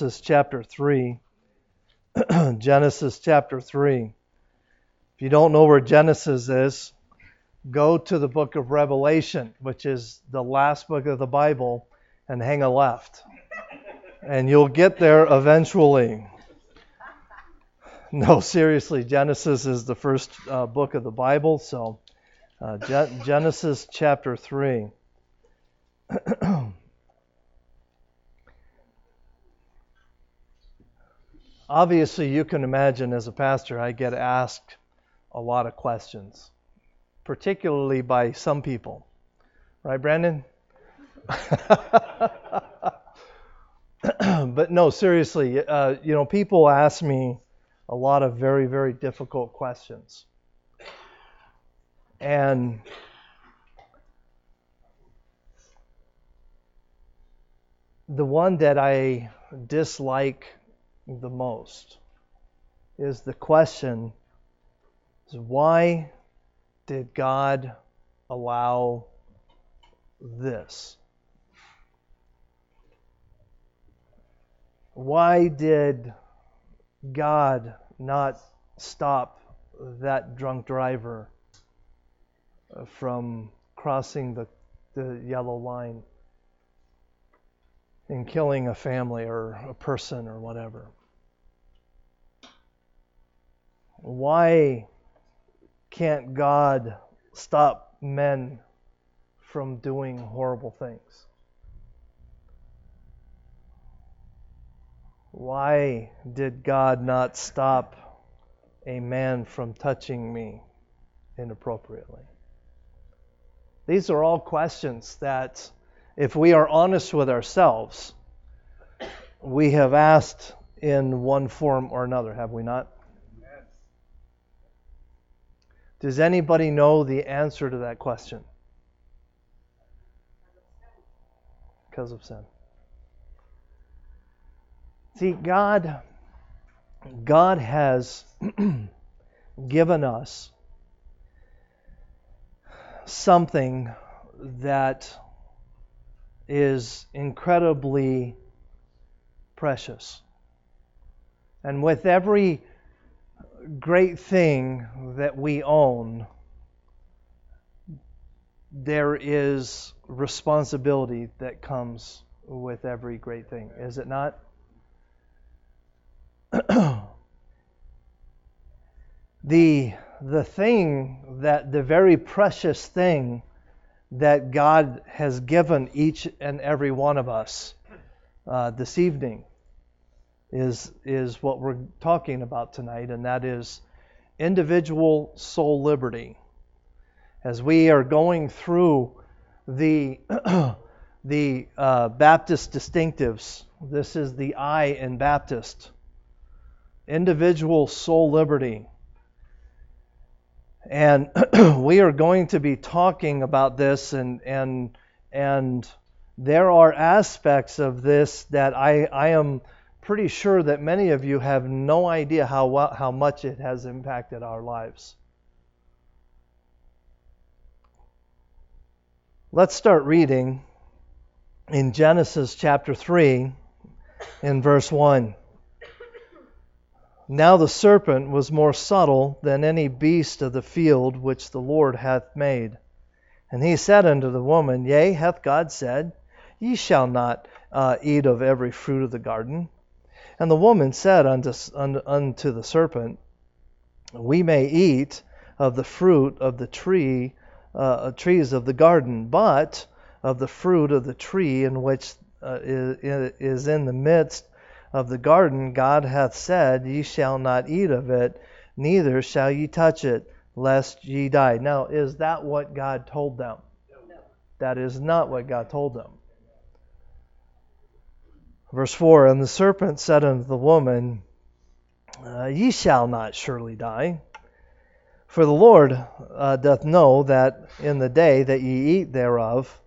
Genesis chapter 3. Genesis chapter 3. If you don't know where Genesis is, go to the book of Revelation, which is the last book of the Bible, and hang a left. And you'll get there eventually. No, seriously, Genesis is the first uh, book of the Bible, so uh, Ge- Genesis chapter 3. Obviously, you can imagine as a pastor, I get asked a lot of questions, particularly by some people. Right, Brandon? but no, seriously, uh, you know, people ask me a lot of very, very difficult questions. And the one that I dislike the most is the question is why did God allow this? Why did God not stop that drunk driver from crossing the, the yellow line and killing a family or a person or whatever? Why can't God stop men from doing horrible things? Why did God not stop a man from touching me inappropriately? These are all questions that, if we are honest with ourselves, we have asked in one form or another, have we not? Does anybody know the answer to that question? Because of sin. See, God, God has given us something that is incredibly precious. And with every great thing that we own, there is responsibility that comes with every great thing, is it not? the the thing that the very precious thing that God has given each and every one of us uh, this evening is is what we're talking about tonight, and that is individual soul liberty. As we are going through the the uh, Baptist distinctives, this is the I in Baptist. Individual soul liberty. And we are going to be talking about this and and and there are aspects of this that I, I am pretty sure that many of you have no idea how, how much it has impacted our lives. Let's start reading in Genesis chapter 3 in verse 1. Now the serpent was more subtle than any beast of the field which the Lord hath made. And he said unto the woman, Yea, hath God said, Ye shall not uh, eat of every fruit of the garden? And the woman said unto, unto the serpent, We may eat of the fruit of the tree, uh, trees of the garden, but of the fruit of the tree in which uh, is, is in the midst of the garden, God hath said, Ye shall not eat of it, neither shall ye touch it, lest ye die. Now, is that what God told them? No. That is not what God told them. Verse 4 And the serpent said unto the woman, uh, Ye shall not surely die. For the Lord uh, doth know that in the day that ye eat thereof,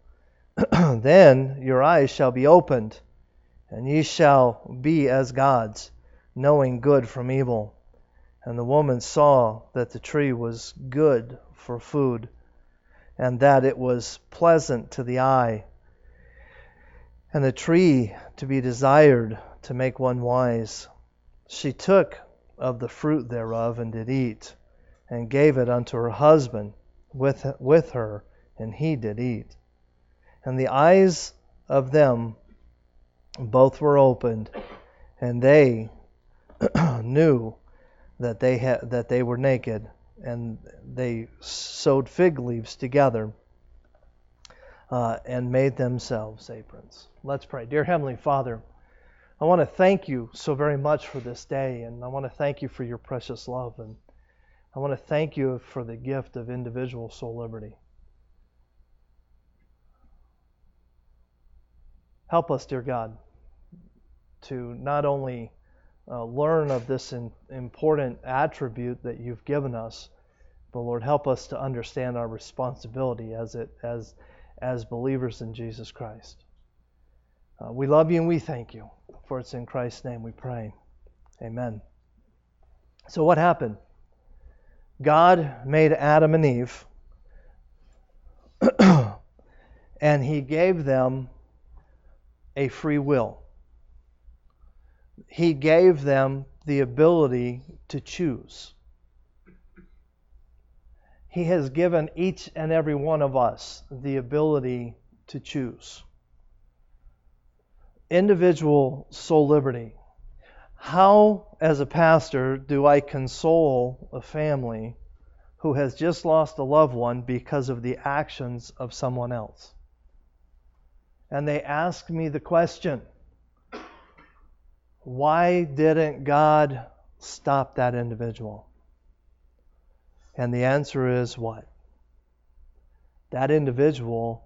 then your eyes shall be opened, and ye shall be as gods, knowing good from evil. And the woman saw that the tree was good for food, and that it was pleasant to the eye and the tree to be desired to make one wise. She took of the fruit thereof and did eat, and gave it unto her husband with, with her, and he did eat. And the eyes of them both were opened, and they knew that they had that they were naked, and they sewed fig leaves together uh, and made themselves aprons. Let's pray. Dear Heavenly Father, I want to thank you so very much for this day, and I want to thank you for your precious love, and I want to thank you for the gift of individual soul liberty. Help us, dear God, to not only uh, learn of this in, important attribute that you've given us, but Lord, help us to understand our responsibility as it as as believers in Jesus Christ. Uh, we love you and we thank you. For it's in Christ's name we pray. Amen. So, what happened? God made Adam and Eve, and He gave them a free will. He gave them the ability to choose. He has given each and every one of us the ability to choose. Individual soul liberty. How, as a pastor, do I console a family who has just lost a loved one because of the actions of someone else? And they ask me the question why didn't God stop that individual? And the answer is what? That individual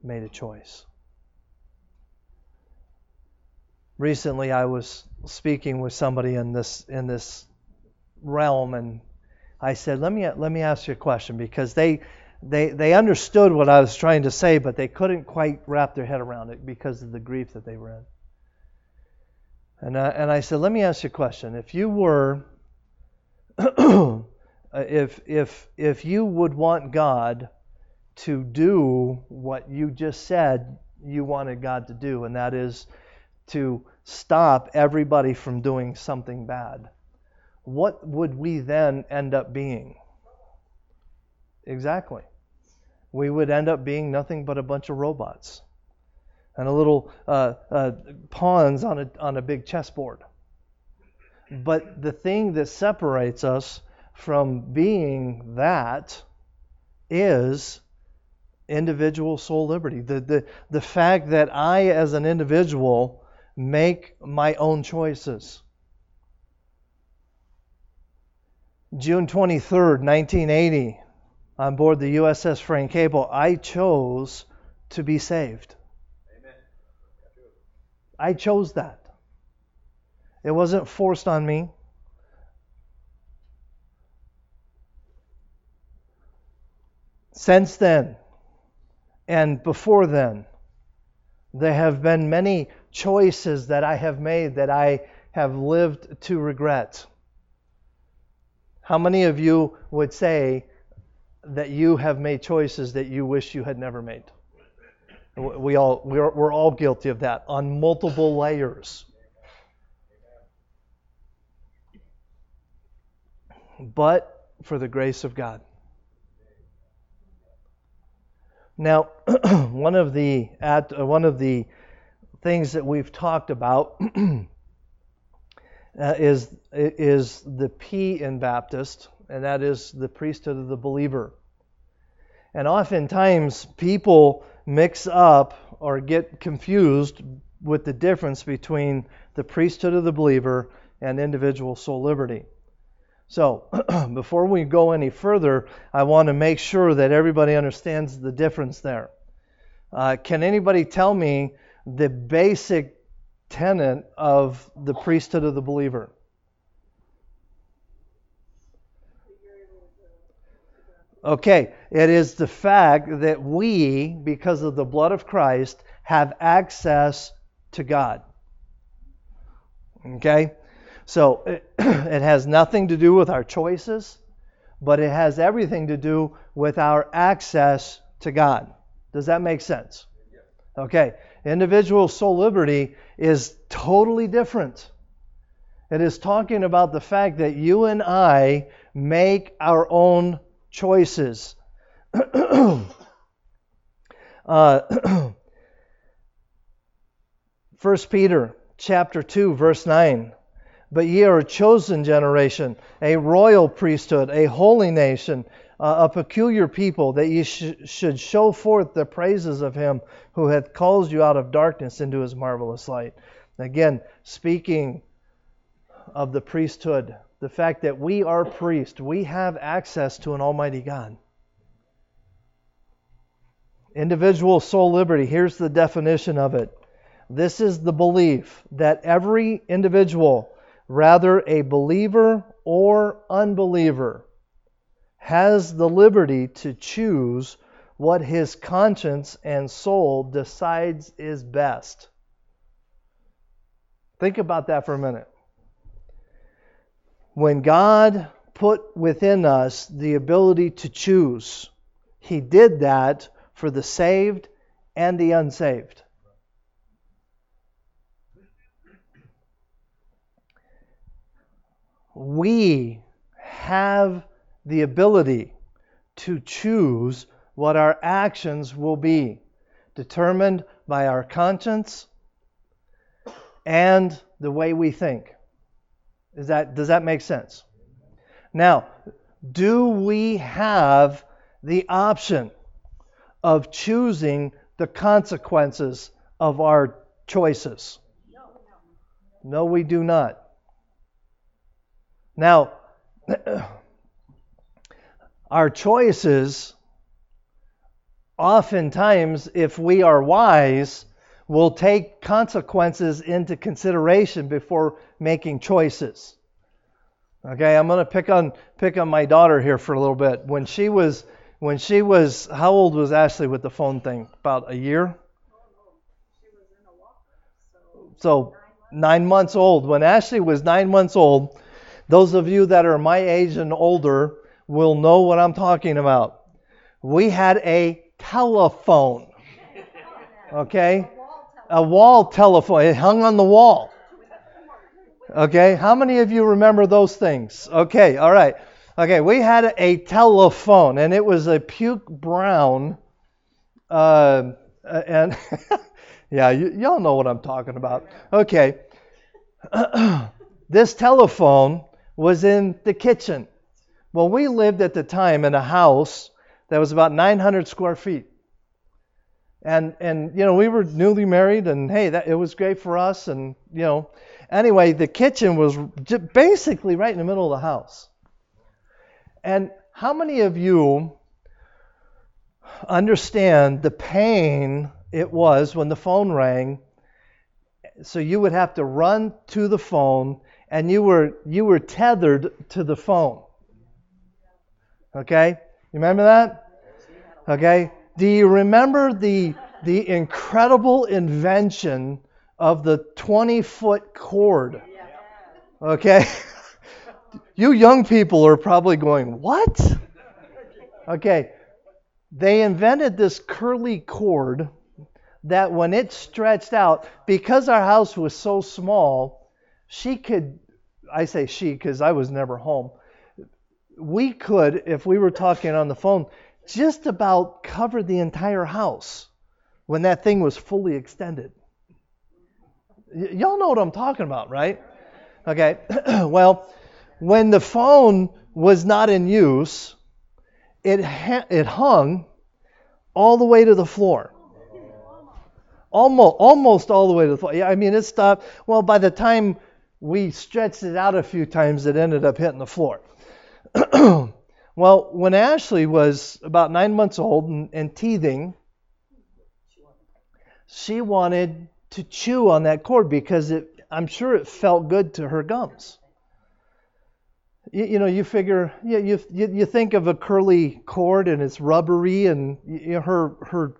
made a choice. Recently I was speaking with somebody in this in this realm and I said, "Let me let me ask you a question because they they they understood what I was trying to say, but they couldn't quite wrap their head around it because of the grief that they were in." And I, and I said, "Let me ask you a question. If you were if if if you would want God to do what you just said you wanted God to do, and that is to stop everybody from doing something bad, what would we then end up being? Exactly. We would end up being nothing but a bunch of robots and a little uh, uh, pawns on a, on a big chessboard. But the thing that separates us from being that is individual soul liberty. The, the, the fact that I, as an individual, make my own choices. June 23rd, 1980, on board the USS Frank Cable, I chose to be saved. Amen. I chose that. It wasn't forced on me. Since then, and before then, there have been many choices that I have made that I have lived to regret. How many of you would say that you have made choices that you wish you had never made? We all we're, we're all guilty of that on multiple layers. But for the grace of God. Now, one of the one of the things that we've talked about uh, is is the P in Baptist, and that is the priesthood of the believer. And oftentimes people mix up or get confused with the difference between the priesthood of the believer and individual soul liberty. So, before we go any further, I want to make sure that everybody understands the difference there. Uh, can anybody tell me the basic tenet of the priesthood of the believer? Okay, it is the fact that we, because of the blood of Christ, have access to God. Okay? So it, it has nothing to do with our choices, but it has everything to do with our access to God. Does that make sense? Okay. Individual soul liberty is totally different. It is talking about the fact that you and I make our own choices. uh, 1 Peter chapter 2 verse 9 but ye are a chosen generation a royal priesthood a holy nation a peculiar people that ye sh- should show forth the praises of him who hath called you out of darkness into his marvelous light. Again speaking of the priesthood the fact that we are priests we have access to an almighty god. Individual soul liberty here's the definition of it. This is the belief that every individual, rather a believer or unbeliever, has the liberty to choose what his conscience and soul decides is best. Think about that for a minute. When God put within us the ability to choose, He did that for the saved and the unsaved. we have the ability to choose what our actions will be, determined by our conscience and the way we think. Is that, does that make sense? Now, do we have the option of choosing the consequences of our choices? No, we do not. Now, our choices, oftentimes, if we are wise, will take consequences into consideration before making choices. Okay, I'm going to pick on pick on my daughter here for a little bit. When she was when she was how old was Ashley with the phone thing? About a year. So nine months old. When Ashley was nine months old, those of you that are my age and older will know what I'm talking about. We had a telephone. Okay? A wall telephone. It hung on the wall. Okay? How many of you remember those things? Okay, all right. Okay, we had a telephone, and it was a puke brown. Uh, and yeah, you, y'all know what I'm talking about. Okay. this telephone was in the kitchen. Well, we lived at the time in a house that was about 900 square feet. And, and you know, we were newly married, and hey, that, it was great for us. And, you know, anyway, the kitchen was basically right in the middle of the house. And how many of you understand the pain it was when the phone rang? So you would have to run to the phone and you were you were tethered to the phone. Okay? You remember that? Okay? Do you remember the the incredible invention of the 20 foot cord? Okay? you young people are probably going, What? Okay. They invented this curly cord that when it stretched out, because our house was so small, she could, I say she because I was never home. We could, if we were talking on the phone, just about cover the entire house when that thing was fully extended. Y- y'all know what I'm talking about, right? Okay. well, when the phone was not in use, it ha- it hung all the way to the floor. Almost almost all the way to the floor. Yeah, I mean it stopped. Well, by the time we stretched it out a few times, it ended up hitting the floor. well, when Ashley was about nine months old and, and teething, she wanted to chew on that cord because it, I'm sure it felt good to her gums. You, you know, you figure, you, you, you think of a curly cord and it's rubbery and you her, her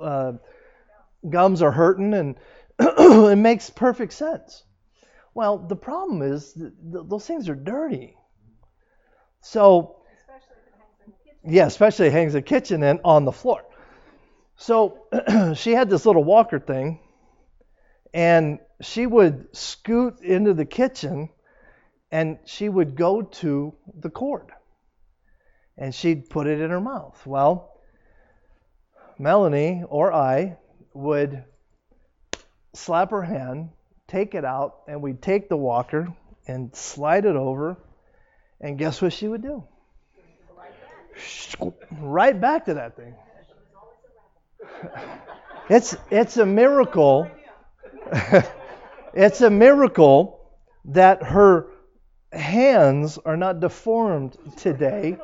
uh, gums are hurting and it makes perfect sense. Well, the problem is those things are dirty. So, yeah, especially hangs the kitchen and on the floor. So she had this little walker thing, And she would scoot into the kitchen and she would go to the cord and she'd put it in her mouth. Well, Melanie or I would slap her hand, take it out, and we'd take the walker and slide it over. And guess what she would do? Right back to that thing. It's it's a miracle. it's a miracle that her hands are not deformed today.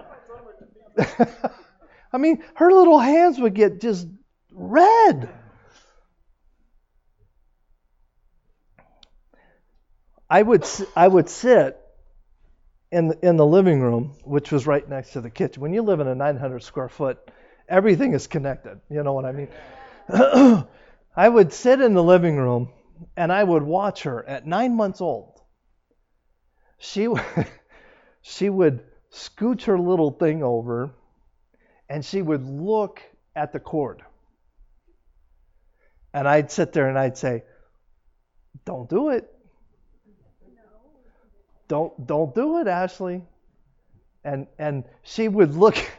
I mean, her little hands would get just red. I would I would sit in the, in the living room, which was right next to the kitchen. When you live in a 900 square foot, everything is connected. You know what I mean? I would sit in the living room and I would watch her at nine months old. She she would scooch her little thing over and she would look at the cord. And I'd sit there and I'd say, "Don't do it. Don't don't do it, Ashley." And and she would look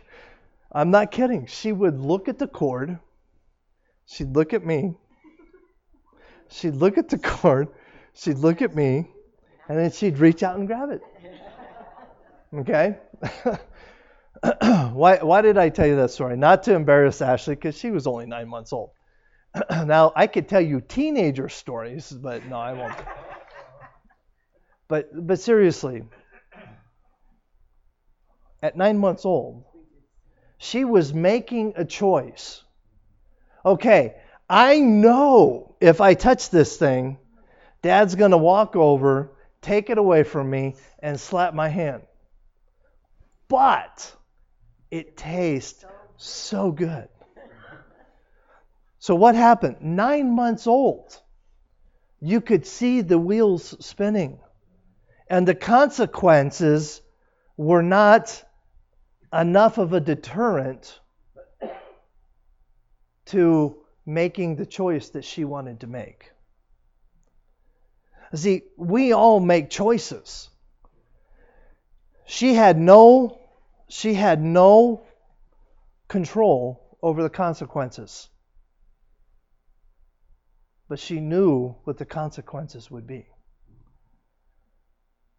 I'm not kidding. She would look at the cord. She'd look at me. She'd look at the cord. She'd look at me, and then she'd reach out and grab it. Okay? why, why did I tell you that story? Not to embarrass Ashley, because she was only nine months old. now, I could tell you teenager stories, but no, I won't. But, but seriously, at nine months old, she was making a choice. Okay, I know if I touch this thing, dad's going to walk over, take it away from me, and slap my hand. But it tastes so good. So, what happened? Nine months old, you could see the wheels spinning. And the consequences were not enough of a deterrent to making the choice that she wanted to make. See, we all make choices. She had no she had no control over the consequences. But she knew what the consequences would be.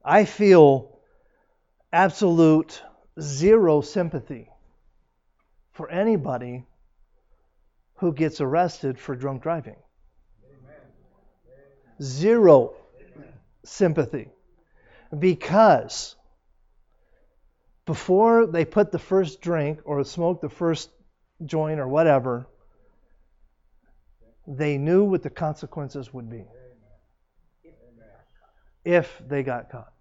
I feel absolute zero sympathy for anybody who gets arrested for drunk driving. Zero sympathy. Because before they put the first drink or smoked the first joint or whatever, they knew what the consequences would be if they got caught.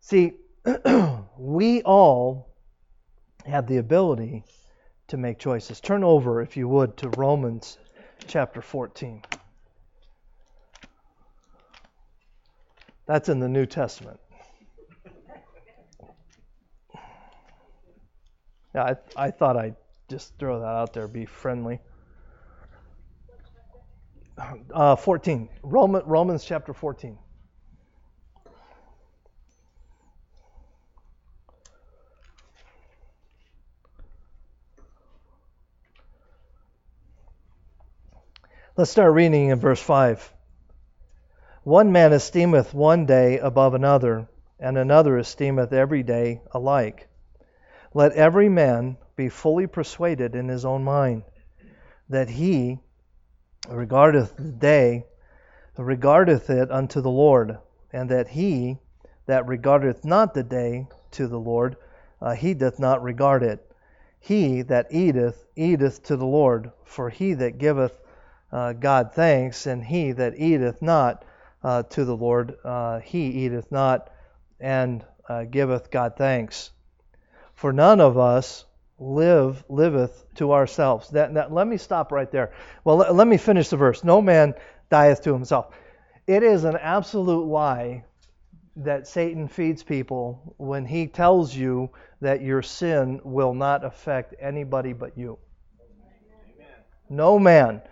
See, we all have the ability to make choices. Turn over, if you would, to Romans chapter 14. That's in the New Testament. Yeah, I, I thought I'd just throw that out there, be friendly. Uh, 14. Roman, Romans chapter 14. Let's start reading in verse 5. One man esteemeth one day above another, and another esteemeth every day alike. Let every man be fully persuaded in his own mind, that he regardeth the day, regardeth it unto the Lord, and that he that regardeth not the day to the Lord, uh, he doth not regard it. He that eateth, eateth to the Lord, for he that giveth uh, God thanks, and he that eateth not uh, to the Lord, uh, he eateth not and uh, giveth God thanks. For none of us live liveth to ourselves. That, that, let me stop right there. Well, let, let me finish the verse. No man dieth to himself. It is an absolute lie that Satan feeds people when he tells you that your sin will not affect anybody but you. No man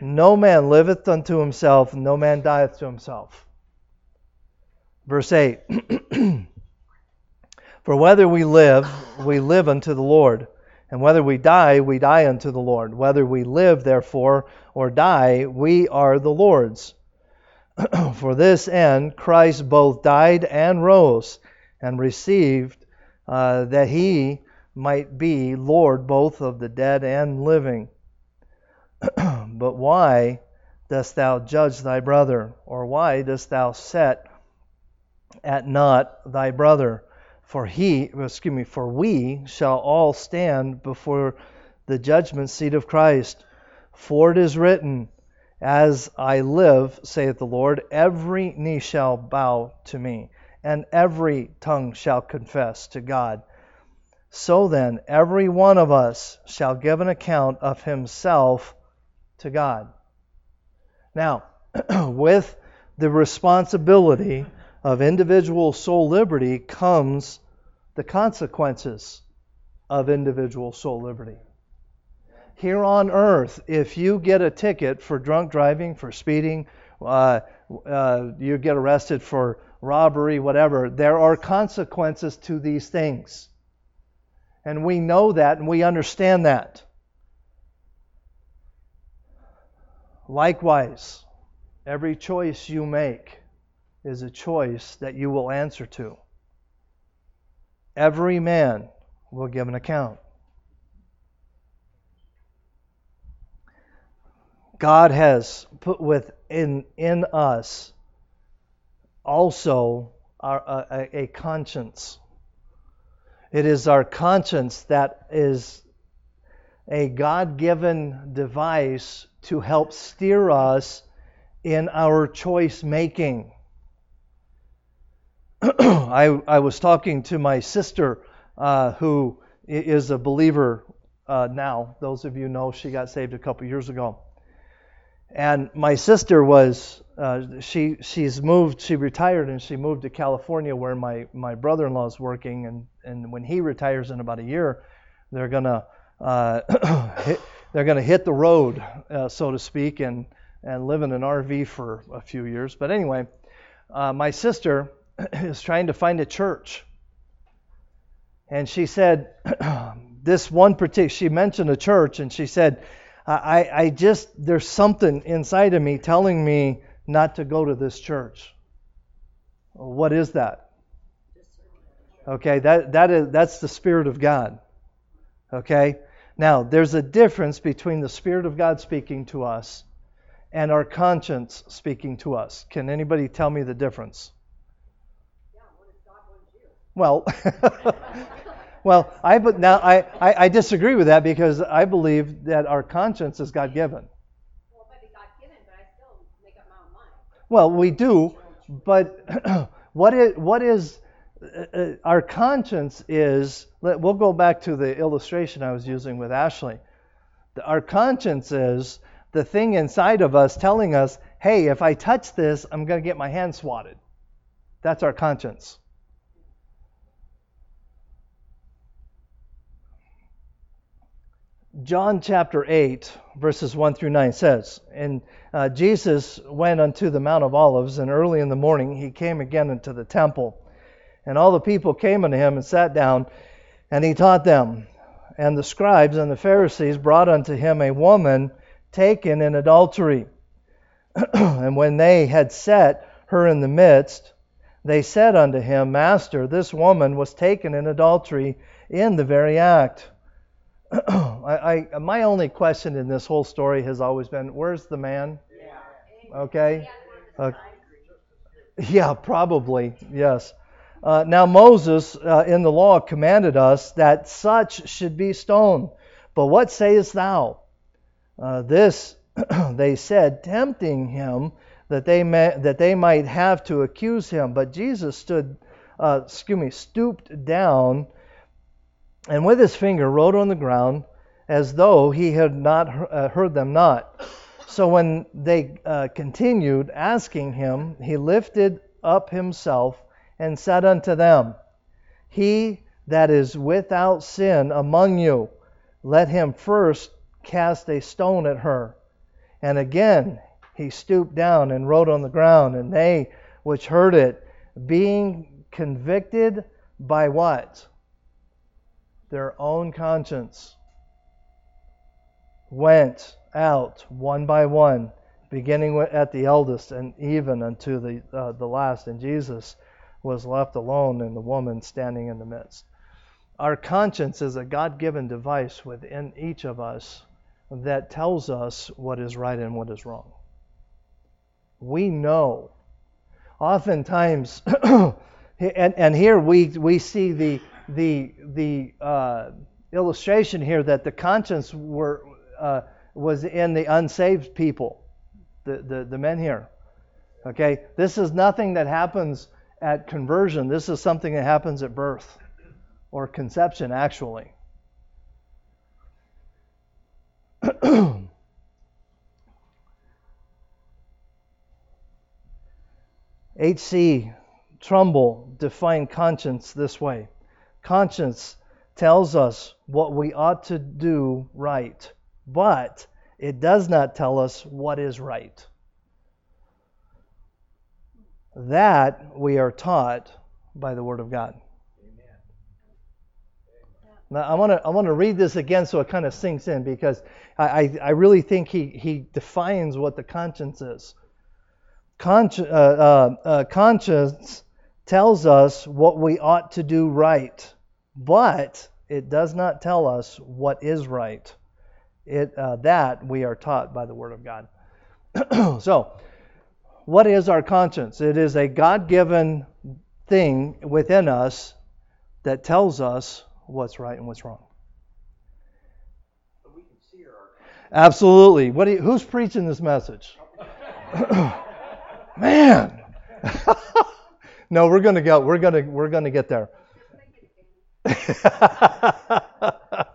No man liveth unto himself, no man dieth to himself. Verse 8 For whether we live, we live unto the Lord, and whether we die, we die unto the Lord. Whether we live, therefore, or die, we are the Lord's. For this end Christ both died and rose, and received uh, that he might be Lord both of the dead and living. But why dost thou judge thy brother? Or why dost thou set at naught thy brother? For he, excuse me, for we shall all stand before the judgment seat of Christ. For it is written, As I live, saith the Lord, every knee shall bow to me, and every tongue shall confess to God. So then, every one of us shall give an account of himself to God. Now, with the responsibility of individual soul liberty comes the consequences of individual soul liberty. Here on earth, if you get a ticket for drunk driving, for speeding, uh, uh, you get arrested for robbery, whatever, there are consequences to these things. And we know that and we understand that. Likewise, every choice you make is a choice that you will answer to. Every man will give an account. God has put within in us also our, a, a conscience. It is our conscience that is a God given device to help steer us in our choice making. I, I was talking to my sister uh, who is a believer uh, now. Those of you know she got saved a couple years ago. And my sister was uh, she she's moved she retired and she moved to California where my my brother-in-law is working and and when he retires in about a year they're gonna hit, they're gonna hit the road uh, so to speak and and live in an RV for a few years. But anyway, uh, my sister is trying to find a church. And she said, this one particular, she mentioned a church, and she said, I, I just, there's something inside of me telling me not to go to this church. What is that? Okay, that, that is, that's the Spirit of God. Okay? Now, there's a difference between the Spirit of God speaking to us and our conscience speaking to us. Can anybody tell me the difference? Well, well, I but now I, I, I, disagree with that because I believe that our conscience is God given. Well, it might God given, but I still make up my well, we do, but what is what is our conscience is? We'll go back to the illustration I was using with Ashley. Our conscience is the thing inside of us telling us, "Hey, if I touch this, I'm going to get my hand swatted." That's our conscience. John chapter 8, verses 1 through 9 says, And uh, Jesus went unto the Mount of Olives, and early in the morning he came again into the temple. And all the people came unto him and sat down, and he taught them. And the scribes and the Pharisees brought unto him a woman taken in adultery. and when they had set her in the midst, they said unto him, Master, this woman was taken in adultery in the very act. I, I, my only question in this whole story has always been, where's the man? Okay. Uh, yeah, probably yes. Uh, now Moses uh, in the law commanded us that such should be stoned. But what sayest thou? Uh, this they said, tempting him that they may, that they might have to accuse him. But Jesus stood, uh, excuse me, stooped down and with his finger wrote on the ground as though he had not uh, heard them not. So when they uh, continued asking him, he lifted up himself and said unto them, He that is without sin among you, let him first cast a stone at her. And again he stooped down and wrote on the ground, and they which heard it, being convicted by what? Their own conscience, went out one by one, beginning at the eldest and even unto the, uh, the last. And Jesus was left alone, and the woman standing in the midst. Our conscience is a God given device within each of us that tells us what is right and what is wrong. We know. Oftentimes, and, and here we, we see the, the, the uh, illustration here that the conscience were, uh, was in the unsaved people, the, the, the men here. Okay? This is nothing that happens at conversion, this is something that happens at birth or conception, actually. H.C. Trumbull defined conscience this way Conscience tells us what we ought to do right, but it does not tell us what is right. That we are taught by the Word of God. Now, I want to I want to read this again so it kind of sinks in because I, I, I really think he, he defines what the conscience is. Consci- uh, uh, uh, conscience tells us what we ought to do right, but it does not tell us what is right. It, uh, that we are taught by the Word of God. so, what is our conscience? It is a God given thing within us that tells us what's right and what's wrong. Absolutely. What you, who's preaching this message? Man. no, we're going to go. We're going to we're going to get there.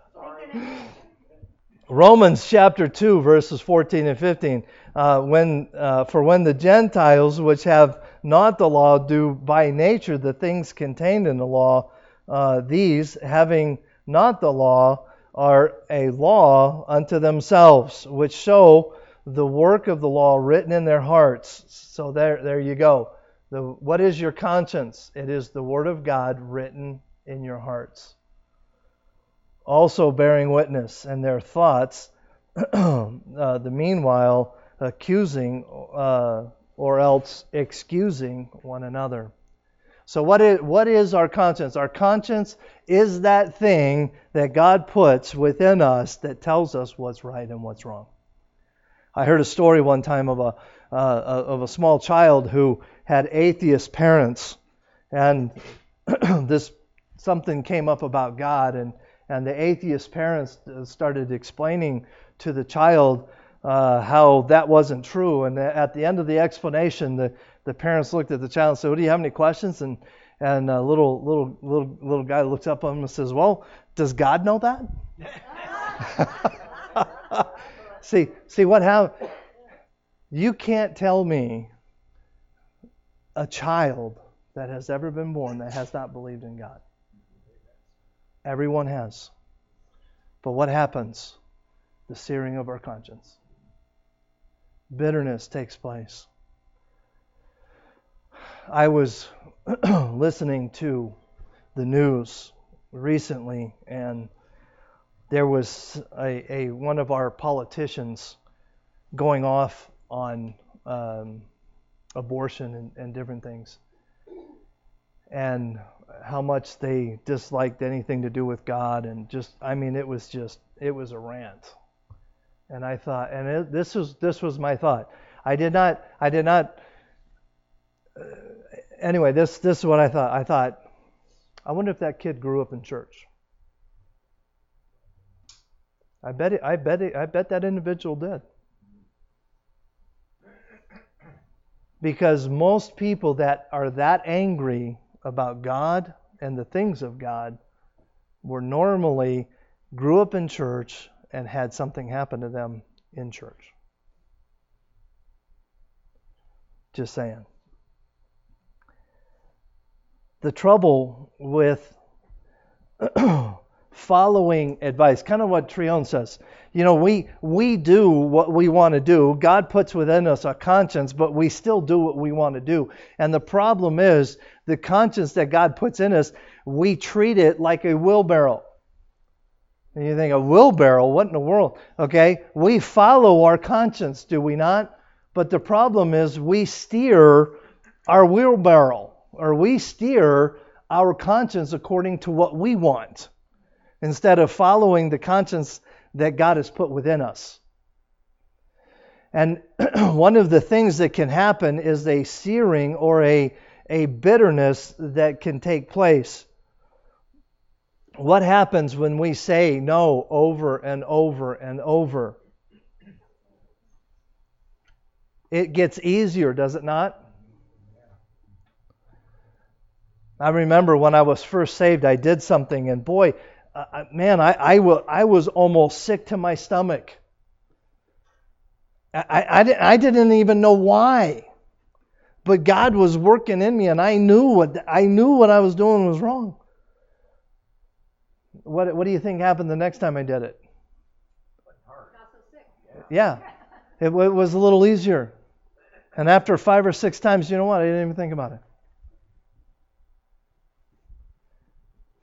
Romans chapter 2 verses 14 and 15 uh, when uh, for when the Gentiles which have not the law do by nature the things contained in the law uh, these, having not the law, are a law unto themselves, which show the work of the law written in their hearts. So there, there you go. The, what is your conscience? It is the Word of God written in your hearts. Also bearing witness, and their thoughts, uh, the meanwhile accusing uh, or else excusing one another. So, what is, what is our conscience? Our conscience is that thing that God puts within us that tells us what's right and what's wrong. I heard a story one time of a, uh, of a small child who had atheist parents, and this something came up about God, and, and the atheist parents started explaining to the child uh, how that wasn't true. And at the end of the explanation, the, the parents looked at the child and said, well, "Do you have any questions?" And and a little little little little guy looks up at him and says, "Well, does God know that?" see see what happened? You can't tell me a child that has ever been born that has not believed in God. Everyone has. But what happens? The searing of our conscience. Bitterness takes place. I was listening to the news recently, and there was a, a one of our politicians going off on um, abortion and, and different things, and how much they disliked anything to do with God, and just I mean it was just it was a rant, and I thought, and it, this was this was my thought. I did not I did not. Uh, anyway, this this is what I thought. I thought, I wonder if that kid grew up in church. I bet it, I bet it, I bet that individual did. Because most people that are that angry about God and the things of God were normally grew up in church and had something happen to them in church. Just saying. The trouble with following advice. Kind of what Trion says. You know, we we do what we want to do. God puts within us a conscience, but we still do what we want to do. And the problem is the conscience that God puts in us, we treat it like a wheelbarrow. And you think a wheelbarrow, what in the world? Okay, we follow our conscience, do we not? But the problem is we steer our wheelbarrow, or we steer our conscience according to what we want, instead of following the conscience that God has put within us. And one of the things that can happen is a searing or a, a bitterness that can take place. What happens when we say no over and over and over? It gets easier, does it not? I remember when I was first saved, I did something, and boy, uh, man, I, I, w- I was almost sick to my stomach. I, I, I didn't even know why. But God was working in me, and I knew what I knew what I was doing was wrong. What What do you think happened the next time I did it? Yeah, it, it was a little easier. And after five or six times, you know what? I didn't even think about it.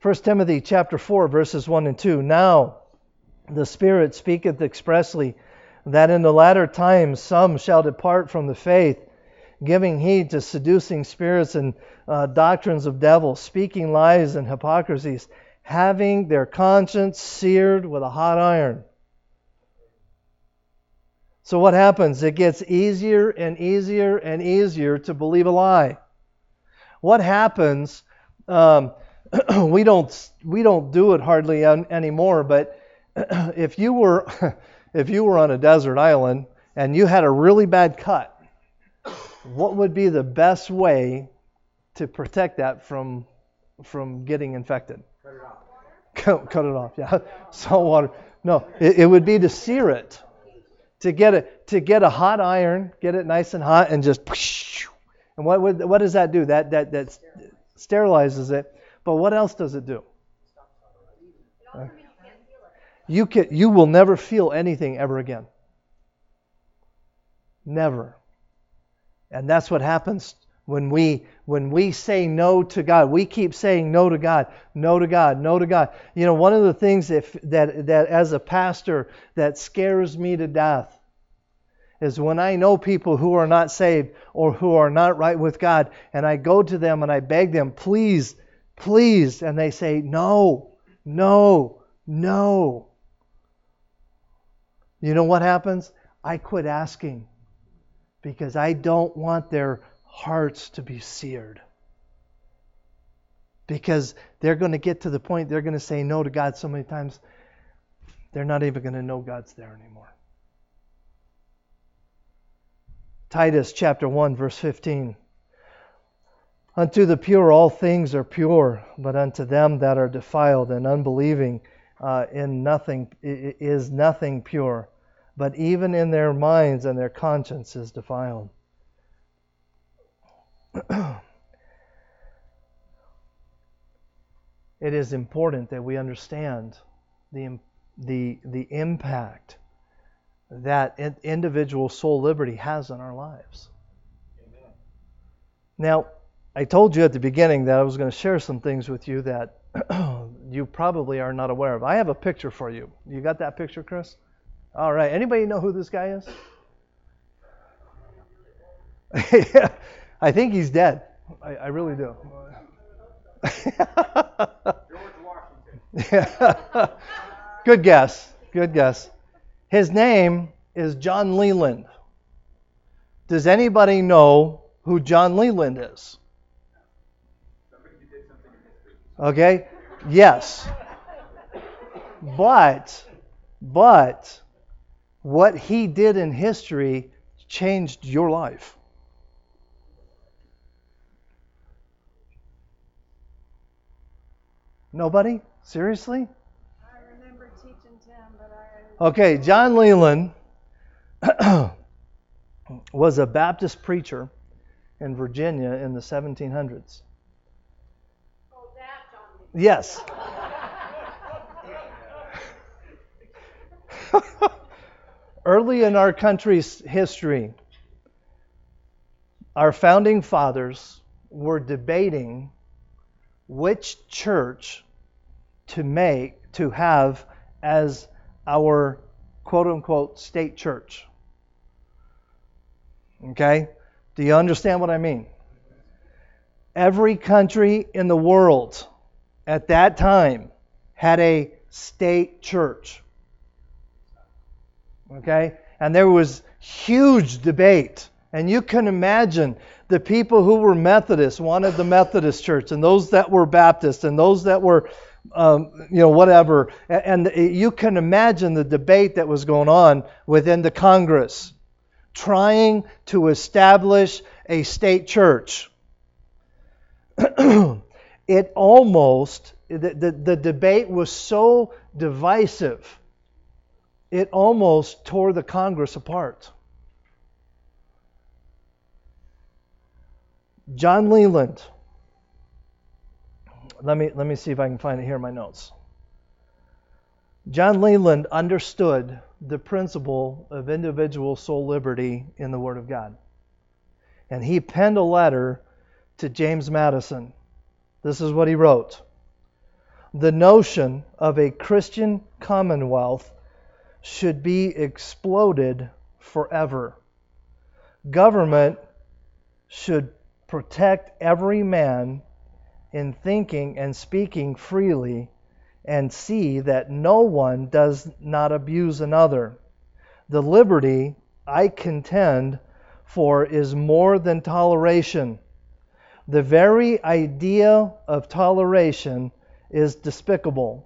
1 Timothy chapter 4 verses 1 and 2. Now the Spirit speaketh expressly that in the latter times some shall depart from the faith, giving heed to seducing spirits and uh, doctrines of devils, speaking lies and hypocrisies, having their conscience seared with a hot iron. So what happens? It gets easier and easier and easier to believe a lie. What happens? Um, we don't we don't do it hardly anymore. But if you were if you were on a desert island and you had a really bad cut, what would be the best way to protect that from from getting infected? Cut it off. Cut, cut it off. Yeah, salt water. No, it, it would be to sear it, to get it to get a hot iron, get it nice and hot, and just. And what would, what does that do? That that that sterilizes it but what else does it do? You can you will never feel anything ever again. Never. And that's what happens when we when we say no to God. We keep saying no to God, no to God, no to God. You know, one of the things if, that that as a pastor that scares me to death is when I know people who are not saved or who are not right with God and I go to them and I beg them, please please. And they say, no, no, no. You know what happens? I quit asking because I don't want their hearts to be seared. Because they're going to get to the point they're going to say no to God so many times, they're not even going to know God's there anymore. Titus chapter 1, verse 15. Unto the pure all things are pure, but unto them that are defiled and unbelieving uh, in nothing is nothing pure, but even in their minds and their conscience is defiled. it is important that we understand the, the, the impact that individual soul liberty has on our lives. Amen. Now, I told you at the beginning that I was going to share some things with you that you probably are not aware of. I have a picture for you. You got that picture, Chris? All right. Anybody know who this guy is? I think he's dead. I, I really do. Good guess. Good guess. His name is John Leland. Does anybody know who John Leland is? Okay? Yes. But, but, what he did in history changed your life. Nobody? Seriously? I remember teaching Tim, but I. Okay, John Leland was a Baptist preacher in Virginia in the 1700s. Oh, that John Yes. Early in our country's history, our founding fathers were debating which church to make to have as our quote unquote state church. Okay? Do you understand what I mean? Every country in the world at that time had a state church. Okay? And there was huge debate. And you can imagine the people who were Methodists wanted the Methodist church, and those that were Baptist, and those that were, um, you know, whatever. And you can imagine the debate that was going on within the Congress, trying to establish a state church. it almost, the, the, the debate was so divisive, it almost tore the Congress apart. John Leland. Let me, let me see if I can find it here in my notes. John Leland understood the principle of individual soul liberty in the Word of God. And he penned a letter to James Madison. This is what he wrote The notion of a Christian commonwealth should be exploded forever. Government should protect every man in thinking and speaking freely and see that no one does not abuse another. The liberty I contend for is more than toleration. The very idea of toleration is despicable.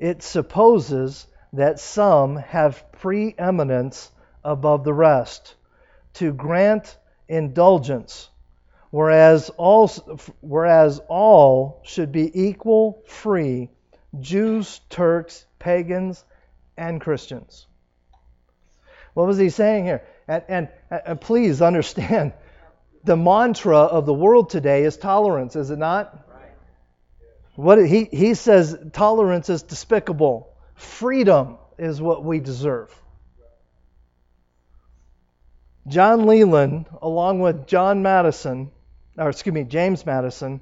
It supposes that some have preeminence above the rest. To grant indulgence whereas all, whereas all should be equal, free, Jews, Turks, pagans, and Christians. What was he saying here? And, and, and please understand, the mantra of the world today is tolerance, is it not? What he, he says tolerance is despicable. Freedom is what we deserve. John Leland, along with John Madison, or excuse me, James Madison,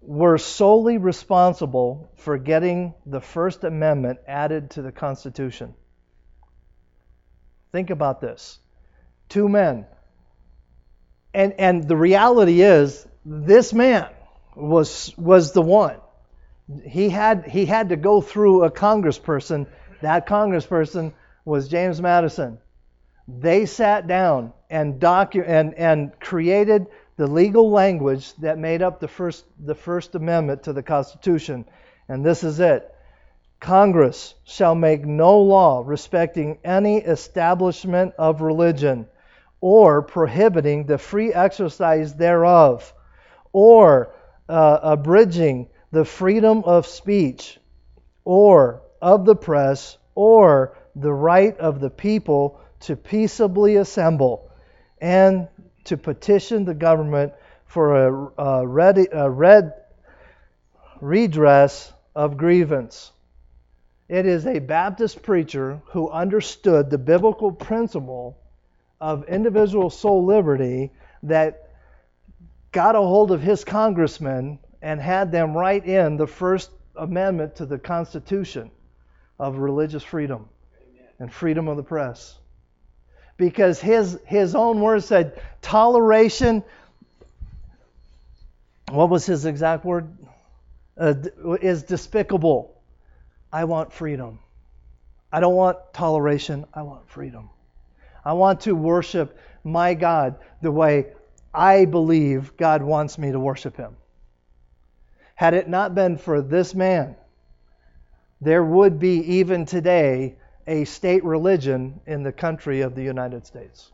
were solely responsible for getting the First Amendment added to the Constitution. Think about this. Two men. And, and the reality is, this man was, was the one. He had, he had to go through a congressperson. That congressperson was James Madison. They sat down and, docu- and, and created the legal language that made up the first, the First Amendment to the Constitution. And this is it Congress shall make no law respecting any establishment of religion, or prohibiting the free exercise thereof, or uh, abridging the freedom of speech, or of the press, or the right of the people to peaceably assemble and to petition the government for a, a, ready, a red redress of grievance. It is a Baptist preacher who understood the biblical principle of individual soul liberty that got a hold of his congressmen and had them write in the First Amendment to the Constitution of religious freedom and freedom of the press because his, his own words said toleration. What was his exact word? Uh, is despicable. I want freedom. I don't want toleration. I want freedom. I want to worship my God the way I believe God wants me to worship Him. Had it not been for this man, there would be even today a state religion in the country of the United States.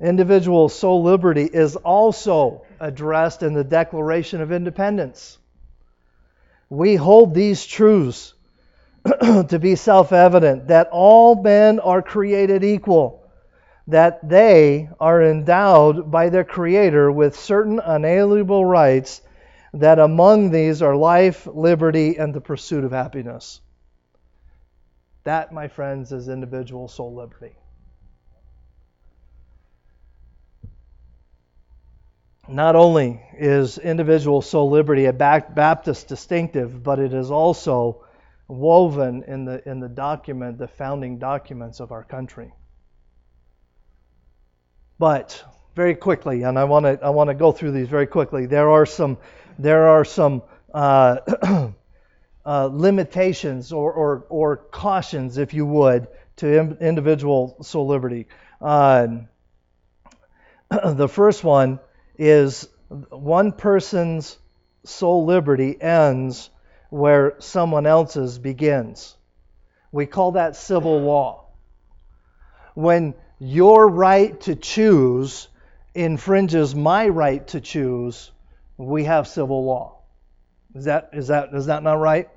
Individual soul liberty is also addressed in the Declaration of Independence. We hold these truths to be self evident that all men are created equal, that they are endowed by their Creator with certain unalienable rights that among these are life, liberty, and the pursuit of happiness. That, my friends, is individual soul liberty. Not only is individual soul liberty a Baptist distinctive, but it is also woven in the in the document, the founding documents of our country. But very quickly, and I want to I want to go through these very quickly. There are some there are some uh, uh, limitations or, or, or cautions, if you would, to individual soul liberty. Uh, the first one is one person's soul liberty ends where someone else's begins. We call that civil law. When your right to choose infringes my right to choose, we have civil law. Is that is that is that not right?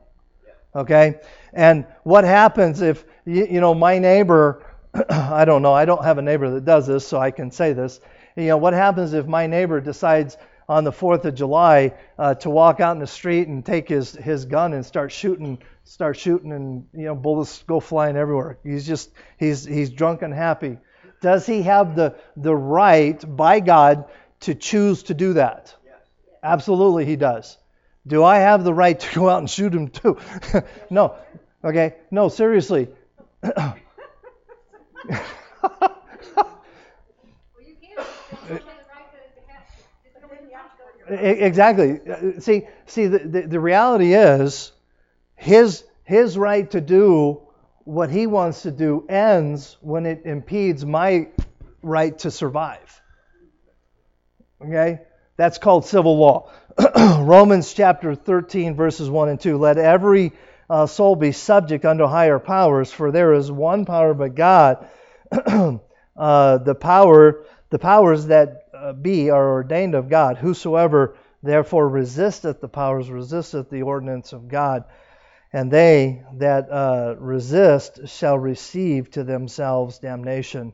Okay? And what happens if you, you know my neighbor I don't know, I don't have a neighbor that does this, so I can say this. You know, what happens if my neighbor decides on the 4th of July uh, to walk out in the street and take his, his gun and start shooting, start shooting, and you know bullets go flying everywhere. He's just he's he's drunk and happy. Does he have the, the right by God to choose to do that? Absolutely, he does. Do I have the right to go out and shoot him too? no. Okay. No, seriously. exactly. See, see, the, the, the reality is, his his right to do what he wants to do ends when it impedes my right to survive. Okay? That's called civil law. Romans chapter 13, verses 1 and 2. Let every uh, soul be subject unto higher powers, for there is one power but God. uh, the power, the powers that uh, be are ordained of God. Whosoever therefore resisteth the powers resisteth the ordinance of God and they that uh, resist shall receive to themselves damnation.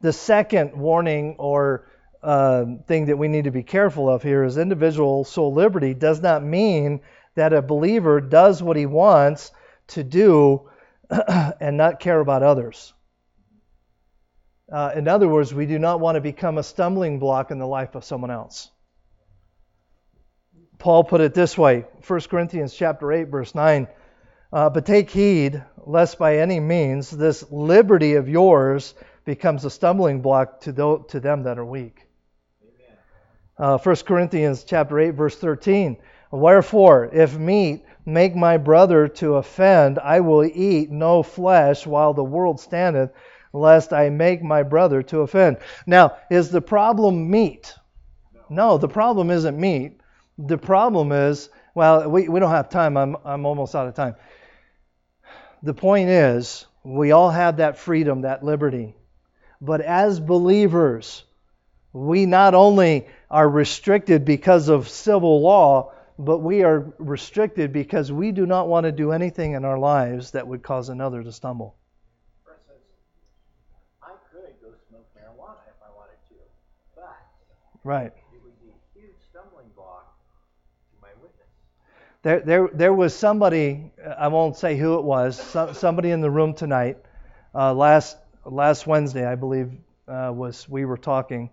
The second warning or uh, thing that we need to be careful of here is individual soul liberty does not mean that a believer does what he wants to do and not care about others. Uh, in other words, we do not want to become a stumbling block in the life of someone else. Paul put it this way, 1 Corinthians chapter 8 verse 9, uh, but take heed lest by any means this liberty of yours becomes a stumbling block to, th- to them that are weak. Uh, 1 Corinthians chapter 8 verse 13. Wherefore, if meat make my brother to offend, I will eat no flesh while the world standeth, lest I make my brother to offend. Now, is the problem meat? No, the problem isn't meat. The problem is, well, we, we don't have time. I'm, I'm almost out of time the point is, we all have that freedom, that liberty. But as believers, we not only are restricted because of civil law, but we are restricted because we do not want to do anything in our lives that would cause another to stumble. Instance, I could go smoke marijuana if I wanted to, but right. There, there, there was somebody, I won't say who it was, somebody in the room tonight, uh, last, last Wednesday, I believe, uh, was we were talking.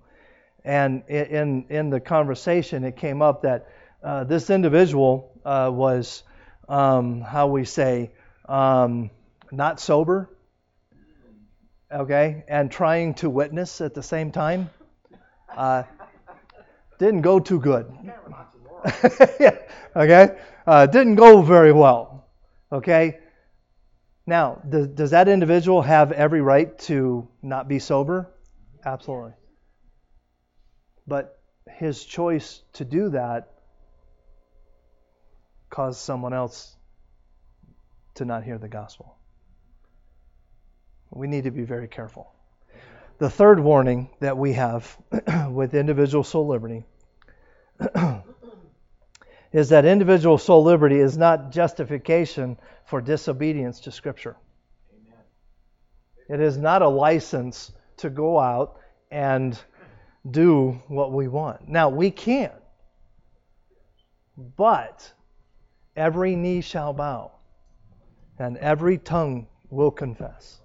And in, in the conversation, it came up that uh, this individual uh, was, um, how we say, um, not sober, okay, and trying to witness at the same time. Uh, didn't go too good. yeah, okay uh, didn't go very well. Okay? Now, does, does that individual have every right to not be sober? Absolutely. But his choice to do that caused someone else to not hear the gospel. We need to be very careful. The third warning that we have with individual soul liberty is that individual soul liberty is not justification for disobedience to Scripture. Amen. It is not a license to go out and do what we want. Now, we can't, But every knee shall bow, and every tongue will confess.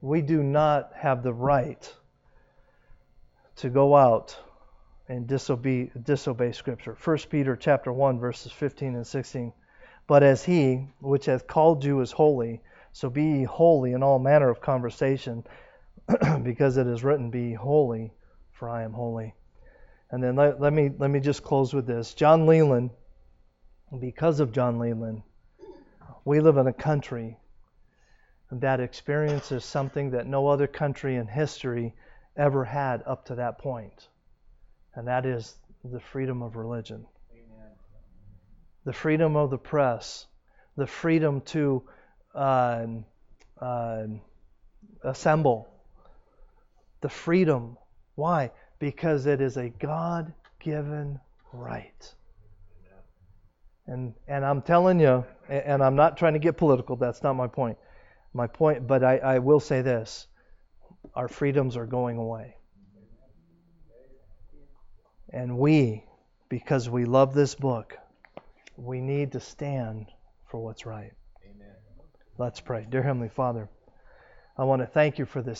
We do not have the right to go out and disobey, disobey Scripture. 1 Peter chapter 1, verses 15 and 16. But as he which hath called you is holy, so be ye holy in all manner of conversation, because it is written, Be holy, for I am holy. And then let, let me let me just close with this. John Leland, because of John Leland, we live in a country that experiences something that no other country in history ever had up to that point. And that is the freedom of religion. Amen. The freedom of the press, the freedom to uh, uh, assemble, the freedom. Why? Because it is a God given right. And, and I'm telling you, and I'm not trying to get political, that's not my point. My point, but I, I will say this our freedoms are going away. And we, because we love this book, we need to stand for what's right. Amen. Let's pray. Dear Heavenly Father, I want to thank you for this